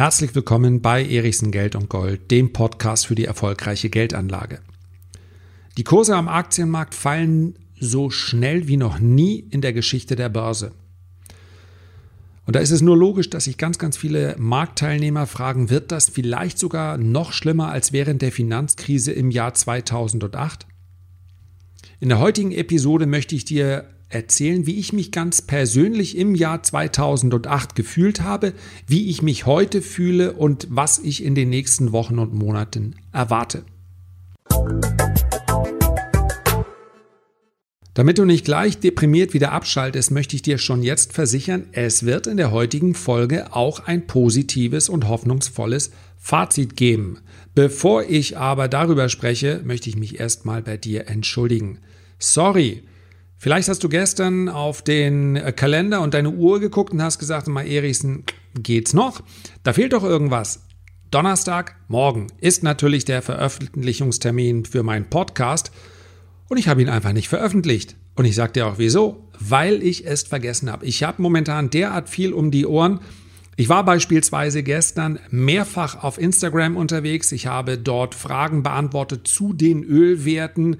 Herzlich willkommen bei Erichsen Geld und Gold, dem Podcast für die erfolgreiche Geldanlage. Die Kurse am Aktienmarkt fallen so schnell wie noch nie in der Geschichte der Börse. Und da ist es nur logisch, dass sich ganz, ganz viele Marktteilnehmer fragen, wird das vielleicht sogar noch schlimmer als während der Finanzkrise im Jahr 2008? In der heutigen Episode möchte ich dir erzählen, wie ich mich ganz persönlich im Jahr 2008 gefühlt habe, wie ich mich heute fühle und was ich in den nächsten Wochen und Monaten erwarte. Damit du nicht gleich deprimiert wieder abschaltest, möchte ich dir schon jetzt versichern, es wird in der heutigen Folge auch ein positives und hoffnungsvolles Fazit geben. Bevor ich aber darüber spreche, möchte ich mich erstmal bei dir entschuldigen. Sorry, Vielleicht hast du gestern auf den äh, Kalender und deine Uhr geguckt und hast gesagt, mal Erichsen, geht's noch? Da fehlt doch irgendwas. Donnerstag, morgen ist natürlich der Veröffentlichungstermin für meinen Podcast und ich habe ihn einfach nicht veröffentlicht. Und ich sage dir auch wieso, weil ich es vergessen habe. Ich habe momentan derart viel um die Ohren. Ich war beispielsweise gestern mehrfach auf Instagram unterwegs. Ich habe dort Fragen beantwortet zu den Ölwerten.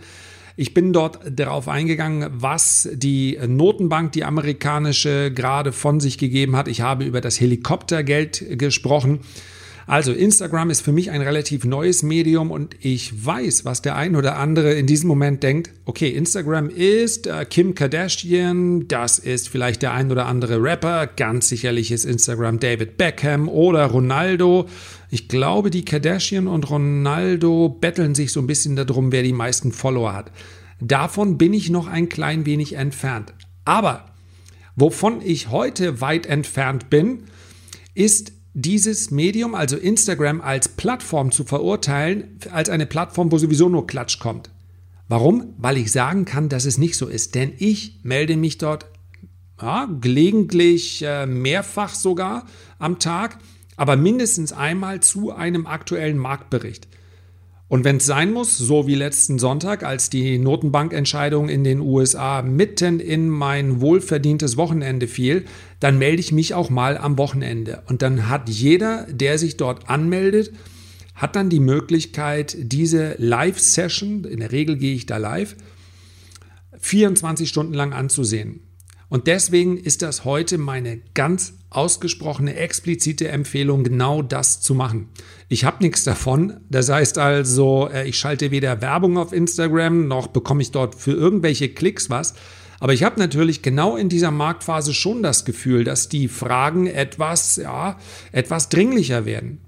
Ich bin dort darauf eingegangen, was die Notenbank, die amerikanische, gerade von sich gegeben hat. Ich habe über das Helikoptergeld gesprochen. Also Instagram ist für mich ein relativ neues Medium und ich weiß, was der ein oder andere in diesem Moment denkt. Okay, Instagram ist äh, Kim Kardashian, das ist vielleicht der ein oder andere Rapper, ganz sicherlich ist Instagram David Beckham oder Ronaldo. Ich glaube, die Kardashian und Ronaldo betteln sich so ein bisschen darum, wer die meisten Follower hat. Davon bin ich noch ein klein wenig entfernt. Aber wovon ich heute weit entfernt bin, ist dieses Medium, also Instagram, als Plattform zu verurteilen, als eine Plattform, wo sowieso nur Klatsch kommt. Warum? Weil ich sagen kann, dass es nicht so ist. Denn ich melde mich dort ja, gelegentlich äh, mehrfach sogar am Tag aber mindestens einmal zu einem aktuellen Marktbericht. Und wenn es sein muss, so wie letzten Sonntag, als die Notenbankentscheidung in den USA mitten in mein wohlverdientes Wochenende fiel, dann melde ich mich auch mal am Wochenende. Und dann hat jeder, der sich dort anmeldet, hat dann die Möglichkeit, diese Live-Session, in der Regel gehe ich da live, 24 Stunden lang anzusehen. Und deswegen ist das heute meine ganz ausgesprochene, explizite Empfehlung, genau das zu machen. Ich habe nichts davon. Das heißt also, äh, ich schalte weder Werbung auf Instagram, noch bekomme ich dort für irgendwelche Klicks was. Aber ich habe natürlich genau in dieser Marktphase schon das Gefühl, dass die Fragen etwas, ja, etwas dringlicher werden.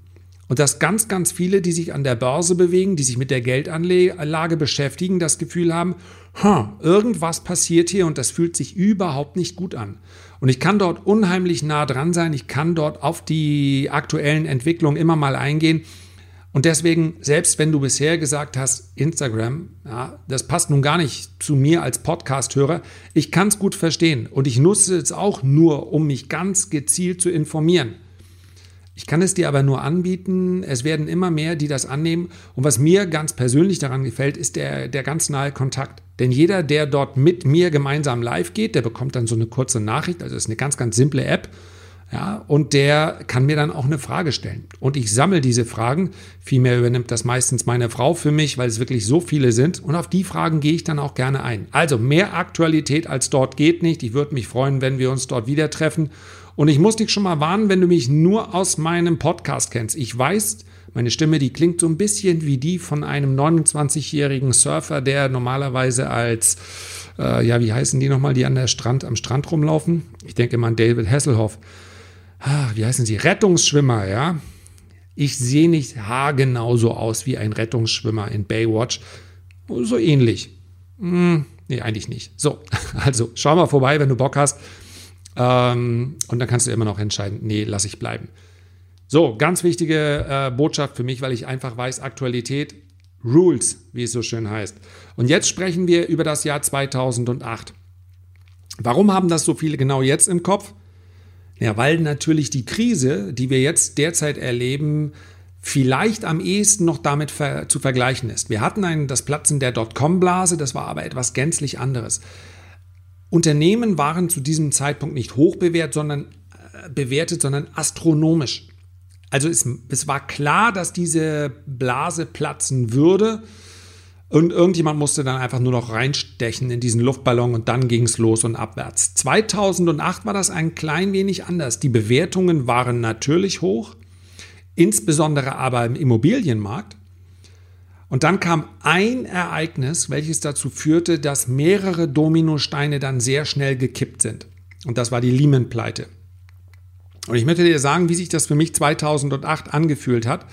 Und dass ganz, ganz viele, die sich an der Börse bewegen, die sich mit der Geldanlage beschäftigen, das Gefühl haben, huh, irgendwas passiert hier und das fühlt sich überhaupt nicht gut an. Und ich kann dort unheimlich nah dran sein, ich kann dort auf die aktuellen Entwicklungen immer mal eingehen. Und deswegen, selbst wenn du bisher gesagt hast, Instagram, ja, das passt nun gar nicht zu mir als Podcast-Hörer, ich kann es gut verstehen und ich nutze es auch nur, um mich ganz gezielt zu informieren. Ich kann es dir aber nur anbieten. Es werden immer mehr, die das annehmen. Und was mir ganz persönlich daran gefällt, ist der, der ganz nahe Kontakt. Denn jeder, der dort mit mir gemeinsam live geht, der bekommt dann so eine kurze Nachricht. Also es ist eine ganz, ganz simple App. Ja, und der kann mir dann auch eine Frage stellen. Und ich sammle diese Fragen. Vielmehr übernimmt das meistens meine Frau für mich, weil es wirklich so viele sind. Und auf die Fragen gehe ich dann auch gerne ein. Also mehr Aktualität als dort geht nicht. Ich würde mich freuen, wenn wir uns dort wieder treffen und ich muss dich schon mal warnen, wenn du mich nur aus meinem Podcast kennst. Ich weiß, meine Stimme, die klingt so ein bisschen wie die von einem 29-jährigen Surfer, der normalerweise als, äh, ja, wie heißen die nochmal, die an der Strand, am Strand rumlaufen? Ich denke mal an David Hasselhoff. Ah, wie heißen sie? Rettungsschwimmer, ja? Ich sehe nicht haargenau so aus wie ein Rettungsschwimmer in Baywatch. So ähnlich. Hm, nee, eigentlich nicht. So, also schau mal vorbei, wenn du Bock hast. Ähm, und dann kannst du immer noch entscheiden, nee, lass ich bleiben. So, ganz wichtige äh, Botschaft für mich, weil ich einfach weiß, Aktualität, Rules, wie es so schön heißt. Und jetzt sprechen wir über das Jahr 2008. Warum haben das so viele genau jetzt im Kopf? Ja, weil natürlich die Krise, die wir jetzt derzeit erleben, vielleicht am ehesten noch damit ver zu vergleichen ist. Wir hatten ein, das Platzen der Dotcom-Blase, das war aber etwas gänzlich anderes. Unternehmen waren zu diesem Zeitpunkt nicht hoch bewährt, sondern, äh, bewertet, sondern astronomisch. Also es, es war klar, dass diese Blase platzen würde. Und irgendjemand musste dann einfach nur noch reinstechen in diesen Luftballon und dann ging es los und abwärts. 2008 war das ein klein wenig anders. Die Bewertungen waren natürlich hoch, insbesondere aber im Immobilienmarkt. Und dann kam ein Ereignis, welches dazu führte, dass mehrere Dominosteine dann sehr schnell gekippt sind. Und das war die Lehman-Pleite. Und ich möchte dir sagen, wie sich das für mich 2008 angefühlt hat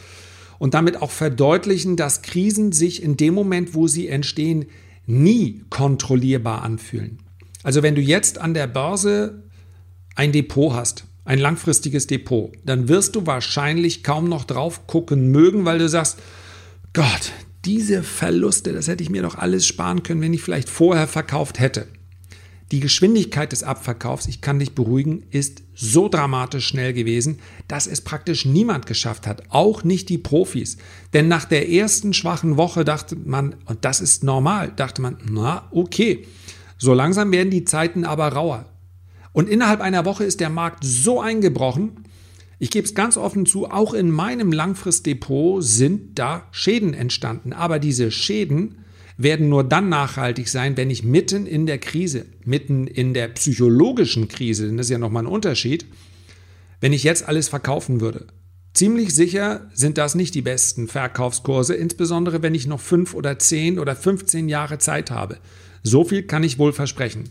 und damit auch verdeutlichen, dass Krisen sich in dem Moment, wo sie entstehen, nie kontrollierbar anfühlen. Also wenn du jetzt an der Börse ein Depot hast, ein langfristiges Depot, dann wirst du wahrscheinlich kaum noch drauf gucken mögen, weil du sagst, Gott, diese Verluste, das hätte ich mir doch alles sparen können, wenn ich vielleicht vorher verkauft hätte. Die Geschwindigkeit des Abverkaufs, ich kann dich beruhigen, ist so dramatisch schnell gewesen, dass es praktisch niemand geschafft hat, auch nicht die Profis. Denn nach der ersten schwachen Woche dachte man, und das ist normal, dachte man, na okay, so langsam werden die Zeiten aber rauer. Und innerhalb einer Woche ist der Markt so eingebrochen, ich gebe es ganz offen zu, auch in meinem Langfristdepot sind da Schäden entstanden. Aber diese Schäden werden nur dann nachhaltig sein, wenn ich mitten in der Krise, mitten in der psychologischen Krise, denn das ist ja nochmal ein Unterschied, wenn ich jetzt alles verkaufen würde. Ziemlich sicher sind das nicht die besten Verkaufskurse, insbesondere wenn ich noch fünf oder zehn oder 15 Jahre Zeit habe. So viel kann ich wohl versprechen.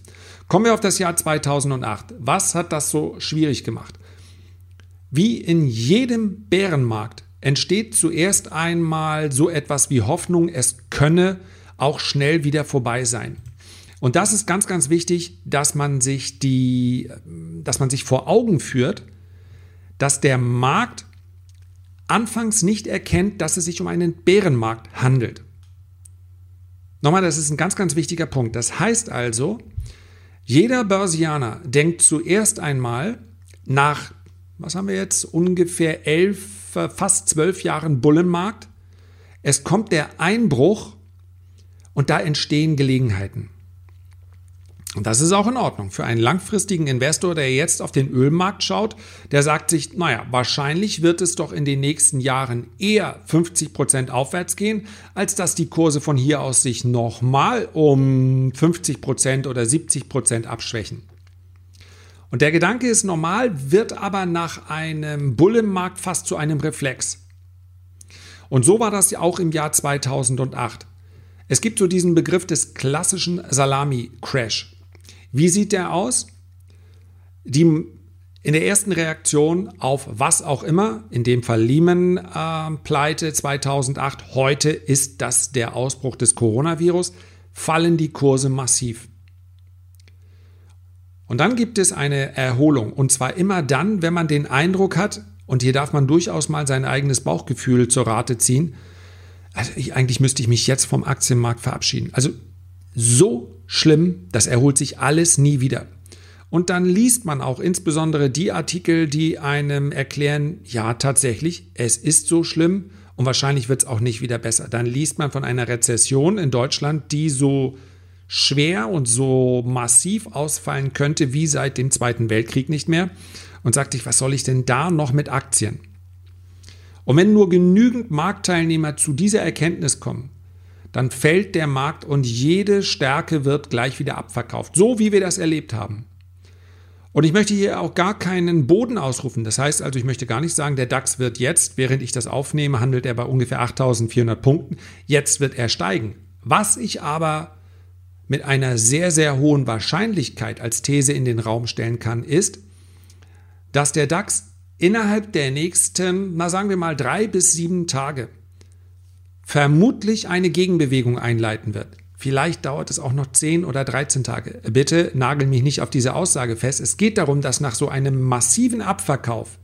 Kommen wir auf das Jahr 2008. Was hat das so schwierig gemacht? Wie in jedem Bärenmarkt entsteht zuerst einmal so etwas wie Hoffnung, es könne auch schnell wieder vorbei sein. Und das ist ganz, ganz wichtig, dass man sich die, dass man sich vor Augen führt, dass der Markt anfangs nicht erkennt, dass es sich um einen Bärenmarkt handelt. Nochmal, das ist ein ganz, ganz wichtiger Punkt. Das heißt also, jeder Börsianer denkt zuerst einmal nach was haben wir jetzt, ungefähr elf, äh, fast zwölf Jahren Bullenmarkt. Es kommt der Einbruch und da entstehen Gelegenheiten. Und das ist auch in Ordnung. Für einen langfristigen Investor, der jetzt auf den Ölmarkt schaut, der sagt sich, naja, wahrscheinlich wird es doch in den nächsten Jahren eher 50 Prozent aufwärts gehen, als dass die Kurse von hier aus sich nochmal um 50 Prozent oder 70 Prozent abschwächen. Und der Gedanke ist normal, wird aber nach einem Bullenmarkt fast zu einem Reflex. Und so war das ja auch im Jahr 2008. Es gibt so diesen Begriff des klassischen Salami-Crash. Wie sieht der aus? Die in der ersten Reaktion auf was auch immer, in dem Fall Lehman-Pleite äh, 2008, heute ist das der Ausbruch des Coronavirus, fallen die Kurse massiv. Und dann gibt es eine Erholung. Und zwar immer dann, wenn man den Eindruck hat, und hier darf man durchaus mal sein eigenes Bauchgefühl zur Rate ziehen, also ich, eigentlich müsste ich mich jetzt vom Aktienmarkt verabschieden. Also so schlimm, das erholt sich alles nie wieder. Und dann liest man auch insbesondere die Artikel, die einem erklären, ja tatsächlich, es ist so schlimm und wahrscheinlich wird es auch nicht wieder besser. Dann liest man von einer Rezession in Deutschland, die so schwer und so massiv ausfallen könnte wie seit dem Zweiten Weltkrieg nicht mehr und sagte ich, was soll ich denn da noch mit Aktien? Und wenn nur genügend Marktteilnehmer zu dieser Erkenntnis kommen, dann fällt der Markt und jede Stärke wird gleich wieder abverkauft, so wie wir das erlebt haben. Und ich möchte hier auch gar keinen Boden ausrufen. Das heißt also, ich möchte gar nicht sagen, der DAX wird jetzt, während ich das aufnehme, handelt er bei ungefähr 8400 Punkten. Jetzt wird er steigen. Was ich aber mit einer sehr, sehr hohen Wahrscheinlichkeit als These in den Raum stellen kann, ist, dass der DAX innerhalb der nächsten, na sagen wir mal, drei bis sieben Tage vermutlich eine Gegenbewegung einleiten wird. Vielleicht dauert es auch noch 10 oder 13 Tage. Bitte nagel mich nicht auf diese Aussage fest. Es geht darum, dass nach so einem massiven Abverkauf,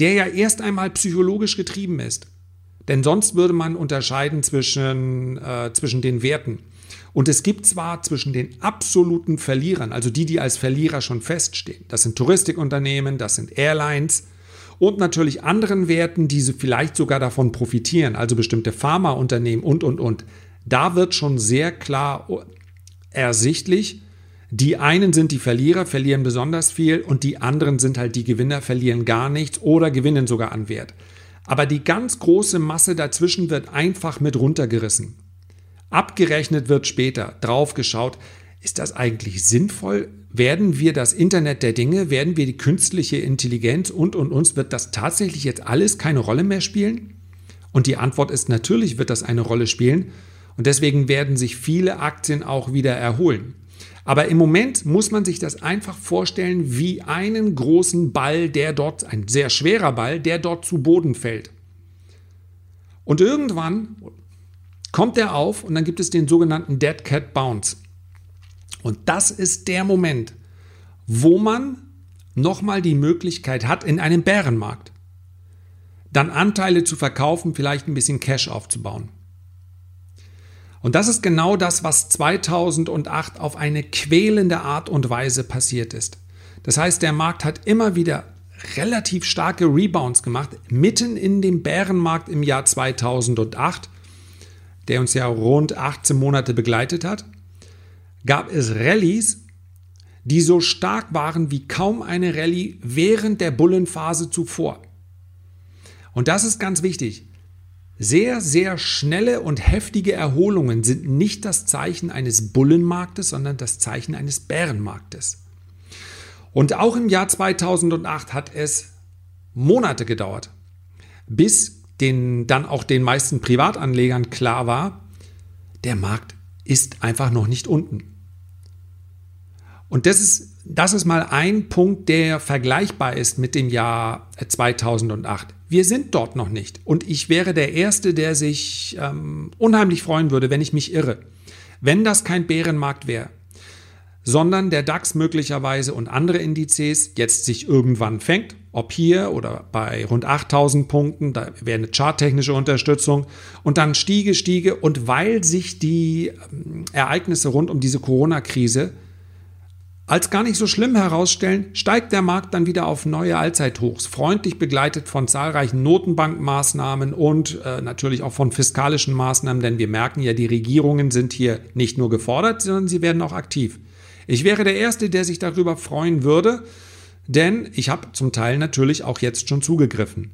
der ja erst einmal psychologisch getrieben ist, denn sonst würde man unterscheiden zwischen, äh, zwischen den Werten. Und es gibt zwar zwischen den absoluten Verlierern, also die, die als Verlierer schon feststehen, das sind Touristikunternehmen, das sind Airlines und natürlich anderen Werten, die vielleicht sogar davon profitieren, also bestimmte Pharmaunternehmen und, und, und. Da wird schon sehr klar ersichtlich, Die einen sind die Verlierer, verlieren besonders viel und die anderen sind halt die Gewinner, verlieren gar nichts oder gewinnen sogar an Wert. Aber die ganz große Masse dazwischen wird einfach mit runtergerissen. Abgerechnet wird später, draufgeschaut, ist das eigentlich sinnvoll? Werden wir das Internet der Dinge, werden wir die künstliche Intelligenz und und uns, wird das tatsächlich jetzt alles keine Rolle mehr spielen? Und die Antwort ist natürlich wird das eine Rolle spielen und deswegen werden sich viele Aktien auch wieder erholen. Aber im Moment muss man sich das einfach vorstellen wie einen großen Ball, der dort, ein sehr schwerer Ball, der dort zu Boden fällt. Und irgendwann kommt er auf und dann gibt es den sogenannten Dead Cat Bounce. Und das ist der Moment, wo man nochmal die Möglichkeit hat, in einem Bärenmarkt dann Anteile zu verkaufen, vielleicht ein bisschen Cash aufzubauen. Und das ist genau das, was 2008 auf eine quälende Art und Weise passiert ist. Das heißt, der Markt hat immer wieder relativ starke Rebounds gemacht, mitten in dem Bärenmarkt im Jahr 2008, der uns ja rund 18 Monate begleitet hat, gab es Rallyes, die so stark waren wie kaum eine Rallye während der Bullenphase zuvor. Und das ist ganz wichtig. Sehr, sehr schnelle und heftige Erholungen sind nicht das Zeichen eines Bullenmarktes, sondern das Zeichen eines Bärenmarktes. Und auch im Jahr 2008 hat es Monate gedauert, bis den, dann auch den meisten Privatanlegern klar war, der Markt ist einfach noch nicht unten. Und das ist das ist mal ein Punkt, der vergleichbar ist mit dem Jahr 2008. Wir sind dort noch nicht. Und ich wäre der Erste, der sich ähm, unheimlich freuen würde, wenn ich mich irre. Wenn das kein Bärenmarkt wäre, sondern der DAX möglicherweise und andere Indizes jetzt sich irgendwann fängt, ob hier oder bei rund 8000 Punkten, da wäre eine charttechnische Unterstützung. Und dann stiege, stiege. Und weil sich die ähm, Ereignisse rund um diese Corona-Krise als gar nicht so schlimm herausstellen, steigt der Markt dann wieder auf neue Allzeithochs, freundlich begleitet von zahlreichen Notenbankmaßnahmen und äh, natürlich auch von fiskalischen Maßnahmen, denn wir merken ja, die Regierungen sind hier nicht nur gefordert, sondern sie werden auch aktiv. Ich wäre der Erste, der sich darüber freuen würde, denn ich habe zum Teil natürlich auch jetzt schon zugegriffen.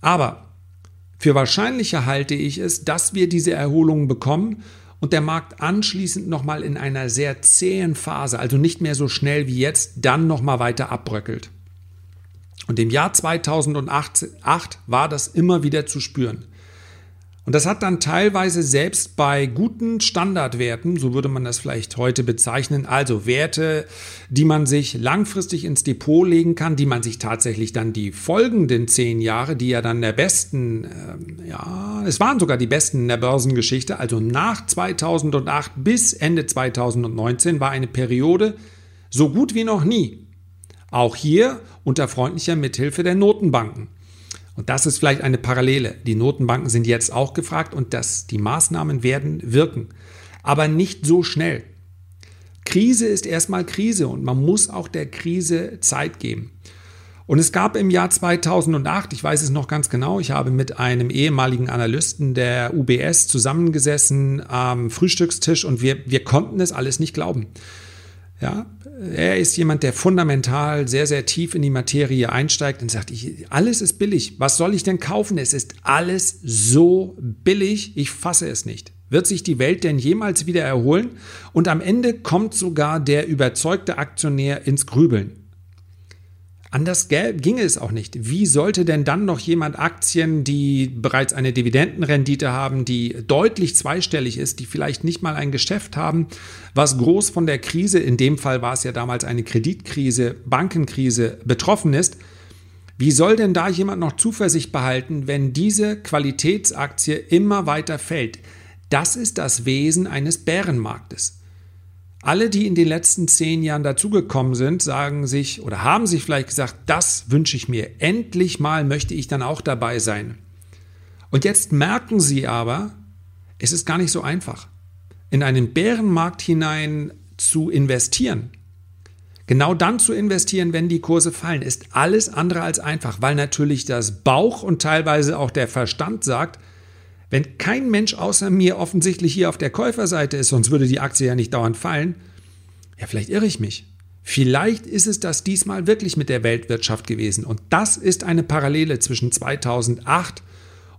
Aber für wahrscheinlicher halte ich es, dass wir diese Erholungen bekommen und der Markt anschließend nochmal in einer sehr zähen Phase, also nicht mehr so schnell wie jetzt, dann nochmal weiter abbröckelt. Und im Jahr 2008 war das immer wieder zu spüren. Und das hat dann teilweise selbst bei guten Standardwerten, so würde man das vielleicht heute bezeichnen, also Werte, die man sich langfristig ins Depot legen kann, die man sich tatsächlich dann die folgenden zehn Jahre, die ja dann der besten, äh, ja, es waren sogar die besten in der Börsengeschichte, also nach 2008 bis Ende 2019 war eine Periode so gut wie noch nie. Auch hier unter freundlicher Mithilfe der Notenbanken. Und das ist vielleicht eine Parallele. Die Notenbanken sind jetzt auch gefragt und das, die Maßnahmen werden wirken. Aber nicht so schnell. Krise ist erstmal Krise und man muss auch der Krise Zeit geben. Und es gab im Jahr 2008, ich weiß es noch ganz genau, ich habe mit einem ehemaligen Analysten der UBS zusammengesessen am Frühstückstisch und wir, wir konnten es alles nicht glauben. Ja, er ist jemand, der fundamental sehr, sehr tief in die Materie einsteigt und sagt, ich, alles ist billig. Was soll ich denn kaufen? Es ist alles so billig, ich fasse es nicht. Wird sich die Welt denn jemals wieder erholen? Und am Ende kommt sogar der überzeugte Aktionär ins Grübeln. Anders ginge es auch nicht. Wie sollte denn dann noch jemand Aktien, die bereits eine Dividendenrendite haben, die deutlich zweistellig ist, die vielleicht nicht mal ein Geschäft haben, was groß von der Krise, in dem Fall war es ja damals eine Kreditkrise, Bankenkrise, betroffen ist, wie soll denn da jemand noch Zuversicht behalten, wenn diese Qualitätsaktie immer weiter fällt? Das ist das Wesen eines Bärenmarktes. Alle, die in den letzten zehn Jahren dazugekommen sind, sagen sich oder haben sich vielleicht gesagt, das wünsche ich mir. Endlich mal möchte ich dann auch dabei sein. Und jetzt merken sie aber, es ist gar nicht so einfach, in einen Bärenmarkt hinein zu investieren. Genau dann zu investieren, wenn die Kurse fallen, ist alles andere als einfach, weil natürlich das Bauch und teilweise auch der Verstand sagt, wenn kein Mensch außer mir offensichtlich hier auf der Käuferseite ist, sonst würde die Aktie ja nicht dauernd fallen, Ja, vielleicht irre ich mich. Vielleicht ist es das diesmal wirklich mit der Weltwirtschaft gewesen. Und das ist eine Parallele zwischen 2008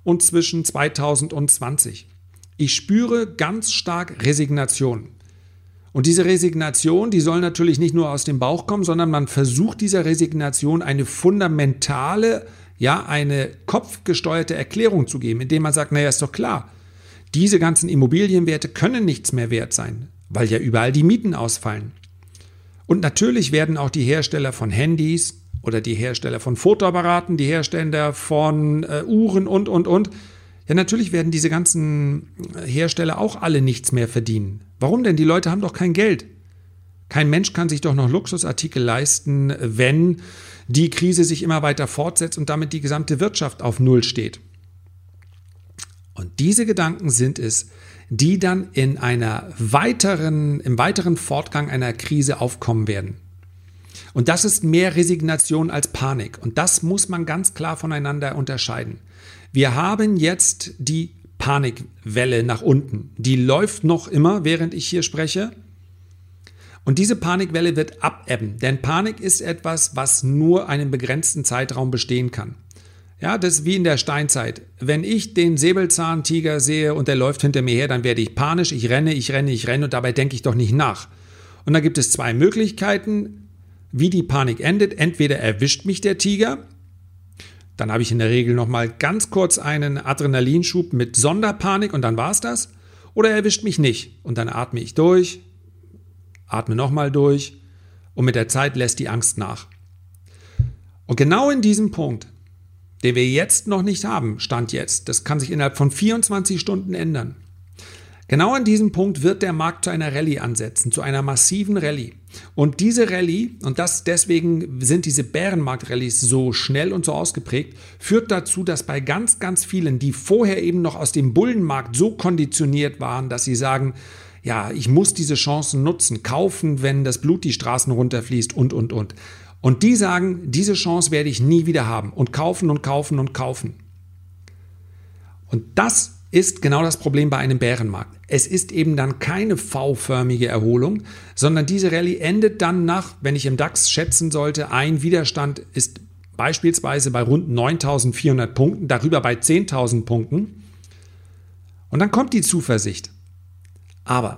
und zwischen 2020. Ich spüre ganz stark Resignation. Und diese Resignation, die soll natürlich nicht nur aus dem Bauch kommen, sondern man versucht dieser Resignation eine fundamentale, ja, eine kopfgesteuerte Erklärung zu geben, indem man sagt, naja, ist doch klar, diese ganzen Immobilienwerte können nichts mehr wert sein, weil ja überall die Mieten ausfallen. Und natürlich werden auch die Hersteller von Handys oder die Hersteller von Fotoapparaten, die Hersteller von äh, Uhren und, und, und, ja, natürlich werden diese ganzen Hersteller auch alle nichts mehr verdienen. Warum denn? Die Leute haben doch kein Geld. Kein Mensch kann sich doch noch Luxusartikel leisten, wenn die Krise sich immer weiter fortsetzt und damit die gesamte Wirtschaft auf Null steht. Und diese Gedanken sind es, die dann in einer weiteren, im weiteren Fortgang einer Krise aufkommen werden. Und das ist mehr Resignation als Panik. Und das muss man ganz klar voneinander unterscheiden. Wir haben jetzt die Panikwelle nach unten. Die läuft noch immer, während ich hier spreche. Und diese Panikwelle wird abebben, denn Panik ist etwas, was nur einen begrenzten Zeitraum bestehen kann. Ja, das ist wie in der Steinzeit. Wenn ich den Säbelzahntiger sehe und der läuft hinter mir her, dann werde ich panisch, ich renne, ich renne, ich renne und dabei denke ich doch nicht nach. Und da gibt es zwei Möglichkeiten, wie die Panik endet. Entweder erwischt mich der Tiger, dann habe ich in der Regel noch mal ganz kurz einen Adrenalinschub mit Sonderpanik und dann war es das. Oder er erwischt mich nicht und dann atme ich durch, atme nochmal durch und mit der Zeit lässt die Angst nach. Und genau in diesem Punkt den wir jetzt noch nicht haben, Stand jetzt. Das kann sich innerhalb von 24 Stunden ändern. Genau an diesem Punkt wird der Markt zu einer Rallye ansetzen, zu einer massiven Rallye. Und diese Rallye, und das deswegen sind diese Bärenmarkt-Rallyes so schnell und so ausgeprägt, führt dazu, dass bei ganz, ganz vielen, die vorher eben noch aus dem Bullenmarkt so konditioniert waren, dass sie sagen, ja, ich muss diese Chancen nutzen, kaufen, wenn das Blut die Straßen runterfließt und, und, und. Und die sagen, diese Chance werde ich nie wieder haben und kaufen und kaufen und kaufen. Und das ist genau das Problem bei einem Bärenmarkt. Es ist eben dann keine V-förmige Erholung, sondern diese Rallye endet dann nach, wenn ich im DAX schätzen sollte, ein Widerstand ist beispielsweise bei rund 9400 Punkten, darüber bei 10.000 Punkten. Und dann kommt die Zuversicht. Aber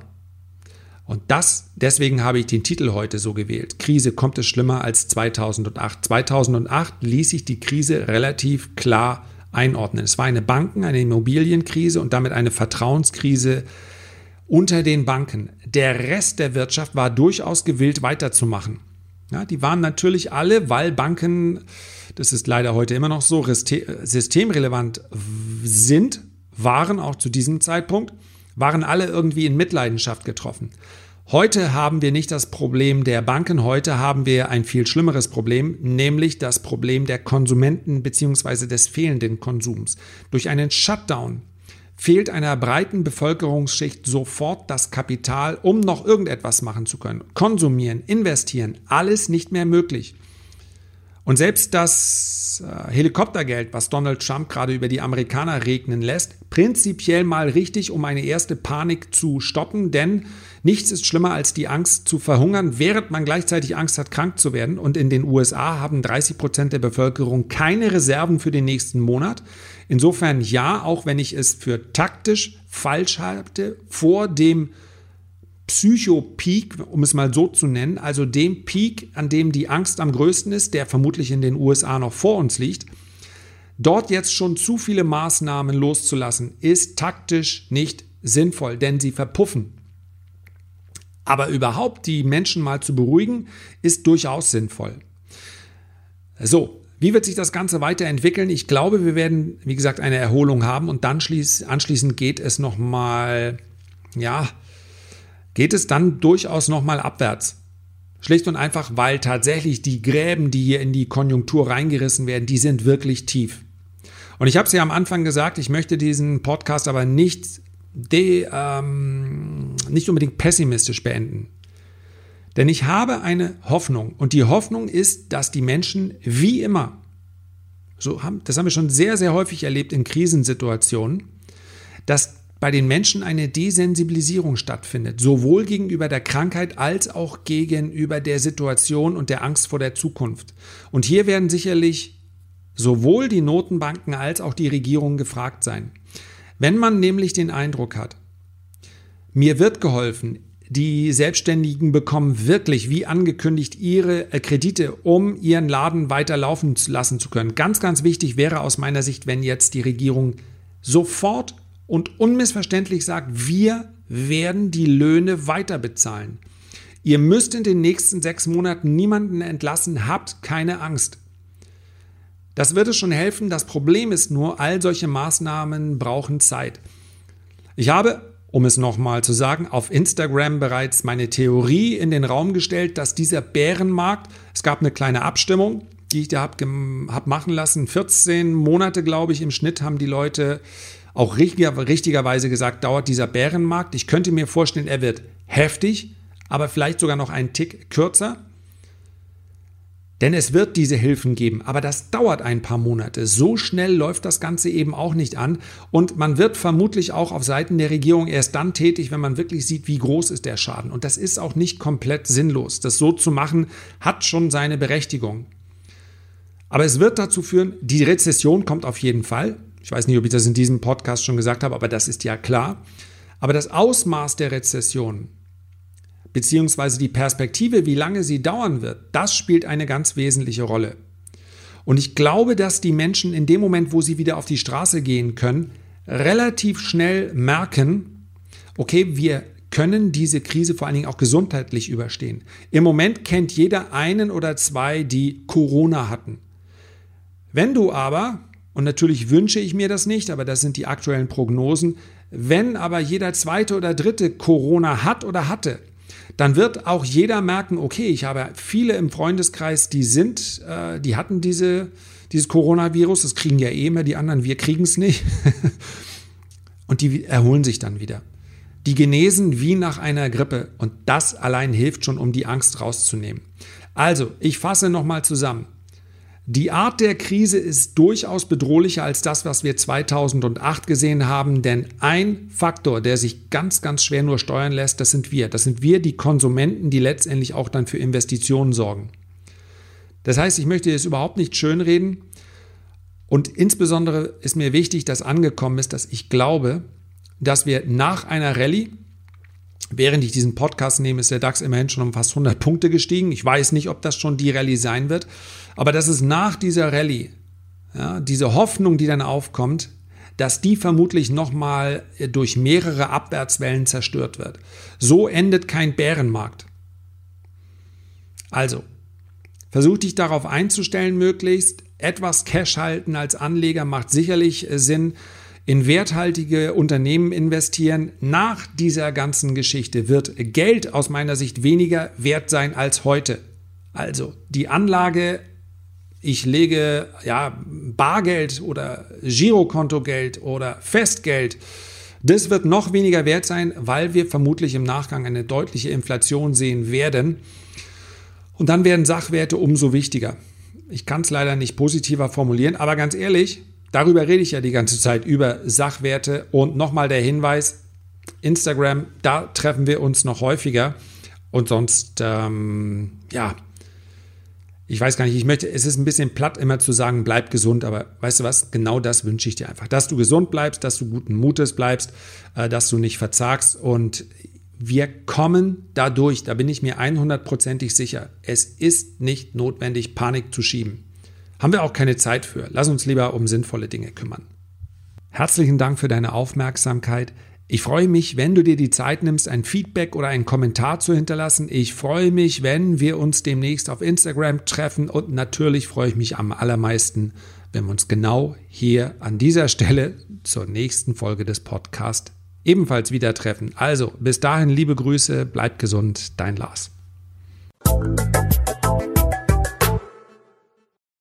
und das, deswegen habe ich den Titel heute so gewählt. Krise kommt es schlimmer als 2008. 2008 ließ sich die Krise relativ klar einordnen. Es war eine Banken-, eine Immobilienkrise und damit eine Vertrauenskrise unter den Banken. Der Rest der Wirtschaft war durchaus gewillt weiterzumachen. Ja, die waren natürlich alle, weil Banken, das ist leider heute immer noch so, systemrelevant sind, waren auch zu diesem Zeitpunkt waren alle irgendwie in Mitleidenschaft getroffen. Heute haben wir nicht das Problem der Banken, heute haben wir ein viel schlimmeres Problem, nämlich das Problem der Konsumenten bzw. des fehlenden Konsums. Durch einen Shutdown fehlt einer breiten Bevölkerungsschicht sofort das Kapital, um noch irgendetwas machen zu können. Konsumieren, investieren, alles nicht mehr möglich. Und selbst das äh, Helikoptergeld, was Donald Trump gerade über die Amerikaner regnen lässt, prinzipiell mal richtig, um eine erste Panik zu stoppen, denn nichts ist schlimmer als die Angst zu verhungern, während man gleichzeitig Angst hat, krank zu werden. Und in den USA haben 30 Prozent der Bevölkerung keine Reserven für den nächsten Monat. Insofern ja, auch wenn ich es für taktisch falsch halte, vor dem Psycho-Peak, um es mal so zu nennen, also dem Peak, an dem die Angst am größten ist, der vermutlich in den USA noch vor uns liegt, dort jetzt schon zu viele Maßnahmen loszulassen, ist taktisch nicht sinnvoll, denn sie verpuffen. Aber überhaupt die Menschen mal zu beruhigen, ist durchaus sinnvoll. So, wie wird sich das Ganze weiterentwickeln? Ich glaube, wir werden, wie gesagt, eine Erholung haben und dann anschließend geht es nochmal, ja, geht es dann durchaus nochmal abwärts. Schlicht und einfach, weil tatsächlich die Gräben, die hier in die Konjunktur reingerissen werden, die sind wirklich tief. Und ich habe es ja am Anfang gesagt, ich möchte diesen Podcast aber nicht, de, ähm, nicht unbedingt pessimistisch beenden. Denn ich habe eine Hoffnung. Und die Hoffnung ist, dass die Menschen wie immer, so haben, das haben wir schon sehr, sehr häufig erlebt in Krisensituationen, dass bei den Menschen eine Desensibilisierung stattfindet, sowohl gegenüber der Krankheit als auch gegenüber der Situation und der Angst vor der Zukunft. Und hier werden sicherlich sowohl die Notenbanken als auch die Regierung gefragt sein. Wenn man nämlich den Eindruck hat, mir wird geholfen, die Selbstständigen bekommen wirklich, wie angekündigt, ihre äh, Kredite, um ihren Laden weiter laufen lassen zu können. Ganz, ganz wichtig wäre aus meiner Sicht, wenn jetzt die Regierung sofort und unmissverständlich sagt, wir werden die Löhne weiter bezahlen. Ihr müsst in den nächsten sechs Monaten niemanden entlassen, habt keine Angst. Das würde schon helfen. Das Problem ist nur, all solche Maßnahmen brauchen Zeit. Ich habe um es nochmal zu sagen, auf Instagram bereits meine Theorie in den Raum gestellt, dass dieser Bärenmarkt, es gab eine kleine Abstimmung, die ich da habe hab machen lassen, 14 Monate, glaube ich, im Schnitt haben die Leute auch richtiger, richtigerweise gesagt, dauert dieser Bärenmarkt. Ich könnte mir vorstellen, er wird heftig, aber vielleicht sogar noch einen Tick kürzer. Denn es wird diese Hilfen geben, aber das dauert ein paar Monate. So schnell läuft das Ganze eben auch nicht an. Und man wird vermutlich auch auf Seiten der Regierung erst dann tätig, wenn man wirklich sieht, wie groß ist der Schaden. Und das ist auch nicht komplett sinnlos. Das so zu machen, hat schon seine Berechtigung. Aber es wird dazu führen, die Rezession kommt auf jeden Fall. Ich weiß nicht, ob ich das in diesem Podcast schon gesagt habe, aber das ist ja klar. Aber das Ausmaß der Rezession, beziehungsweise die Perspektive, wie lange sie dauern wird, das spielt eine ganz wesentliche Rolle. Und ich glaube, dass die Menschen in dem Moment, wo sie wieder auf die Straße gehen können, relativ schnell merken, okay, wir können diese Krise vor allen Dingen auch gesundheitlich überstehen. Im Moment kennt jeder einen oder zwei, die Corona hatten. Wenn du aber, und natürlich wünsche ich mir das nicht, aber das sind die aktuellen Prognosen, wenn aber jeder zweite oder dritte Corona hat oder hatte, dann wird auch jeder merken, okay, ich habe viele im Freundeskreis, die sind, äh, die hatten diese, dieses Coronavirus, das kriegen ja eh immer die anderen, wir kriegen es nicht. und die erholen sich dann wieder. Die genesen wie nach einer Grippe und das allein hilft schon, um die Angst rauszunehmen. Also, ich fasse nochmal zusammen. Die Art der Krise ist durchaus bedrohlicher als das, was wir 2008 gesehen haben, denn ein Faktor, der sich ganz, ganz schwer nur steuern lässt, das sind wir. Das sind wir, die Konsumenten, die letztendlich auch dann für Investitionen sorgen. Das heißt, ich möchte jetzt überhaupt nicht schönreden und insbesondere ist mir wichtig, dass angekommen ist, dass ich glaube, dass wir nach einer Rallye, Während ich diesen Podcast nehme, ist der DAX immerhin schon um fast 100 Punkte gestiegen. Ich weiß nicht, ob das schon die Rallye sein wird, aber das ist nach dieser Rallye, ja, diese Hoffnung, die dann aufkommt, dass die vermutlich nochmal durch mehrere Abwärtswellen zerstört wird. So endet kein Bärenmarkt. Also, versuch dich darauf einzustellen, möglichst. Etwas Cash halten als Anleger macht sicherlich Sinn in werthaltige Unternehmen investieren. Nach dieser ganzen Geschichte wird Geld aus meiner Sicht weniger wert sein als heute. Also die Anlage, ich lege ja Bargeld oder Girokontogeld oder Festgeld. Das wird noch weniger wert sein, weil wir vermutlich im Nachgang eine deutliche Inflation sehen werden. Und dann werden Sachwerte umso wichtiger. Ich kann es leider nicht positiver formulieren, aber ganz ehrlich, Darüber rede ich ja die ganze Zeit, über Sachwerte. Und nochmal der Hinweis, Instagram, da treffen wir uns noch häufiger. Und sonst, ähm, ja, ich weiß gar nicht, ich möchte, es ist ein bisschen platt immer zu sagen, bleib gesund, aber weißt du was, genau das wünsche ich dir einfach. Dass du gesund bleibst, dass du guten Mutes bleibst, äh, dass du nicht verzagst und wir kommen dadurch, da bin ich mir 100%ig sicher. Es ist nicht notwendig, Panik zu schieben. Haben wir auch keine Zeit für. Lass uns lieber um sinnvolle Dinge kümmern. Herzlichen Dank für deine Aufmerksamkeit. Ich freue mich, wenn du dir die Zeit nimmst, ein Feedback oder einen Kommentar zu hinterlassen. Ich freue mich, wenn wir uns demnächst auf Instagram treffen und natürlich freue ich mich am allermeisten, wenn wir uns genau hier an dieser Stelle zur nächsten Folge des Podcasts ebenfalls wieder treffen. Also bis dahin liebe Grüße, bleib gesund, dein Lars.